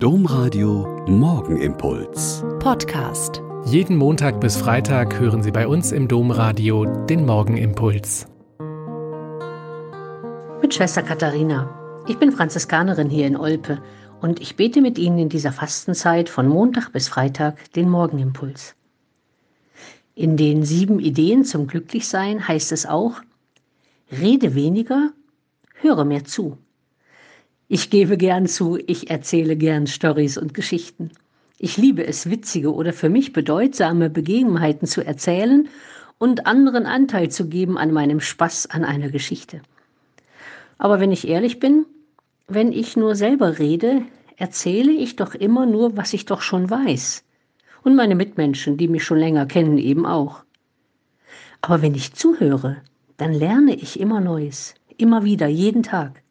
Domradio Morgenimpuls. Podcast. Jeden Montag bis Freitag hören Sie bei uns im Domradio den Morgenimpuls. Mit Schwester Katharina. Ich bin Franziskanerin hier in Olpe und ich bete mit Ihnen in dieser Fastenzeit von Montag bis Freitag den Morgenimpuls. In den sieben Ideen zum Glücklichsein heißt es auch, rede weniger, höre mehr zu. Ich gebe gern zu, ich erzähle gern Stories und Geschichten. Ich liebe es, witzige oder für mich bedeutsame Begebenheiten zu erzählen und anderen Anteil zu geben an meinem Spaß an einer Geschichte. Aber wenn ich ehrlich bin, wenn ich nur selber rede, erzähle ich doch immer nur, was ich doch schon weiß. Und meine Mitmenschen, die mich schon länger kennen, eben auch. Aber wenn ich zuhöre, dann lerne ich immer Neues, immer wieder, jeden Tag.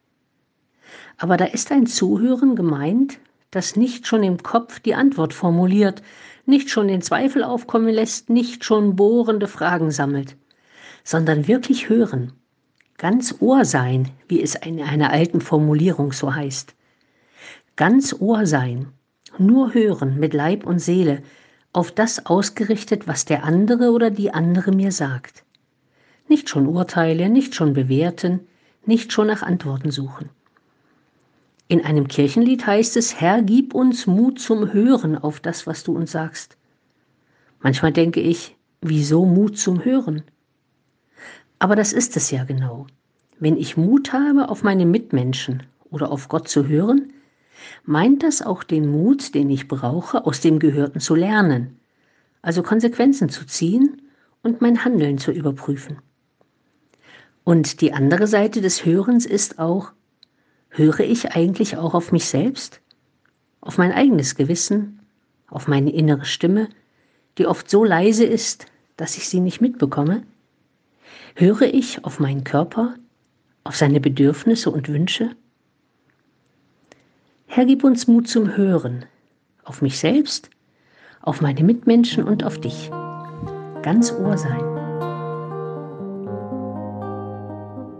Aber da ist ein Zuhören gemeint, das nicht schon im Kopf die Antwort formuliert, nicht schon den Zweifel aufkommen lässt, nicht schon bohrende Fragen sammelt, sondern wirklich hören, ganz Ohr sein, wie es in einer alten Formulierung so heißt. Ganz Ohr sein, nur hören mit Leib und Seele, auf das ausgerichtet, was der andere oder die andere mir sagt. Nicht schon urteile, nicht schon bewerten, nicht schon nach Antworten suchen. In einem Kirchenlied heißt es, Herr, gib uns Mut zum Hören auf das, was du uns sagst. Manchmal denke ich, wieso Mut zum Hören? Aber das ist es ja genau. Wenn ich Mut habe, auf meine Mitmenschen oder auf Gott zu hören, meint das auch den Mut, den ich brauche, aus dem Gehörten zu lernen, also Konsequenzen zu ziehen und mein Handeln zu überprüfen. Und die andere Seite des Hörens ist auch, höre ich eigentlich auch auf mich selbst, auf mein eigenes Gewissen, auf meine innere Stimme, die oft so leise ist, dass ich sie nicht mitbekomme? Höre ich auf meinen Körper, auf seine Bedürfnisse und Wünsche? Herr, gib uns Mut zum Hören, auf mich selbst, auf meine Mitmenschen und auf dich. Ganz Ohr sein.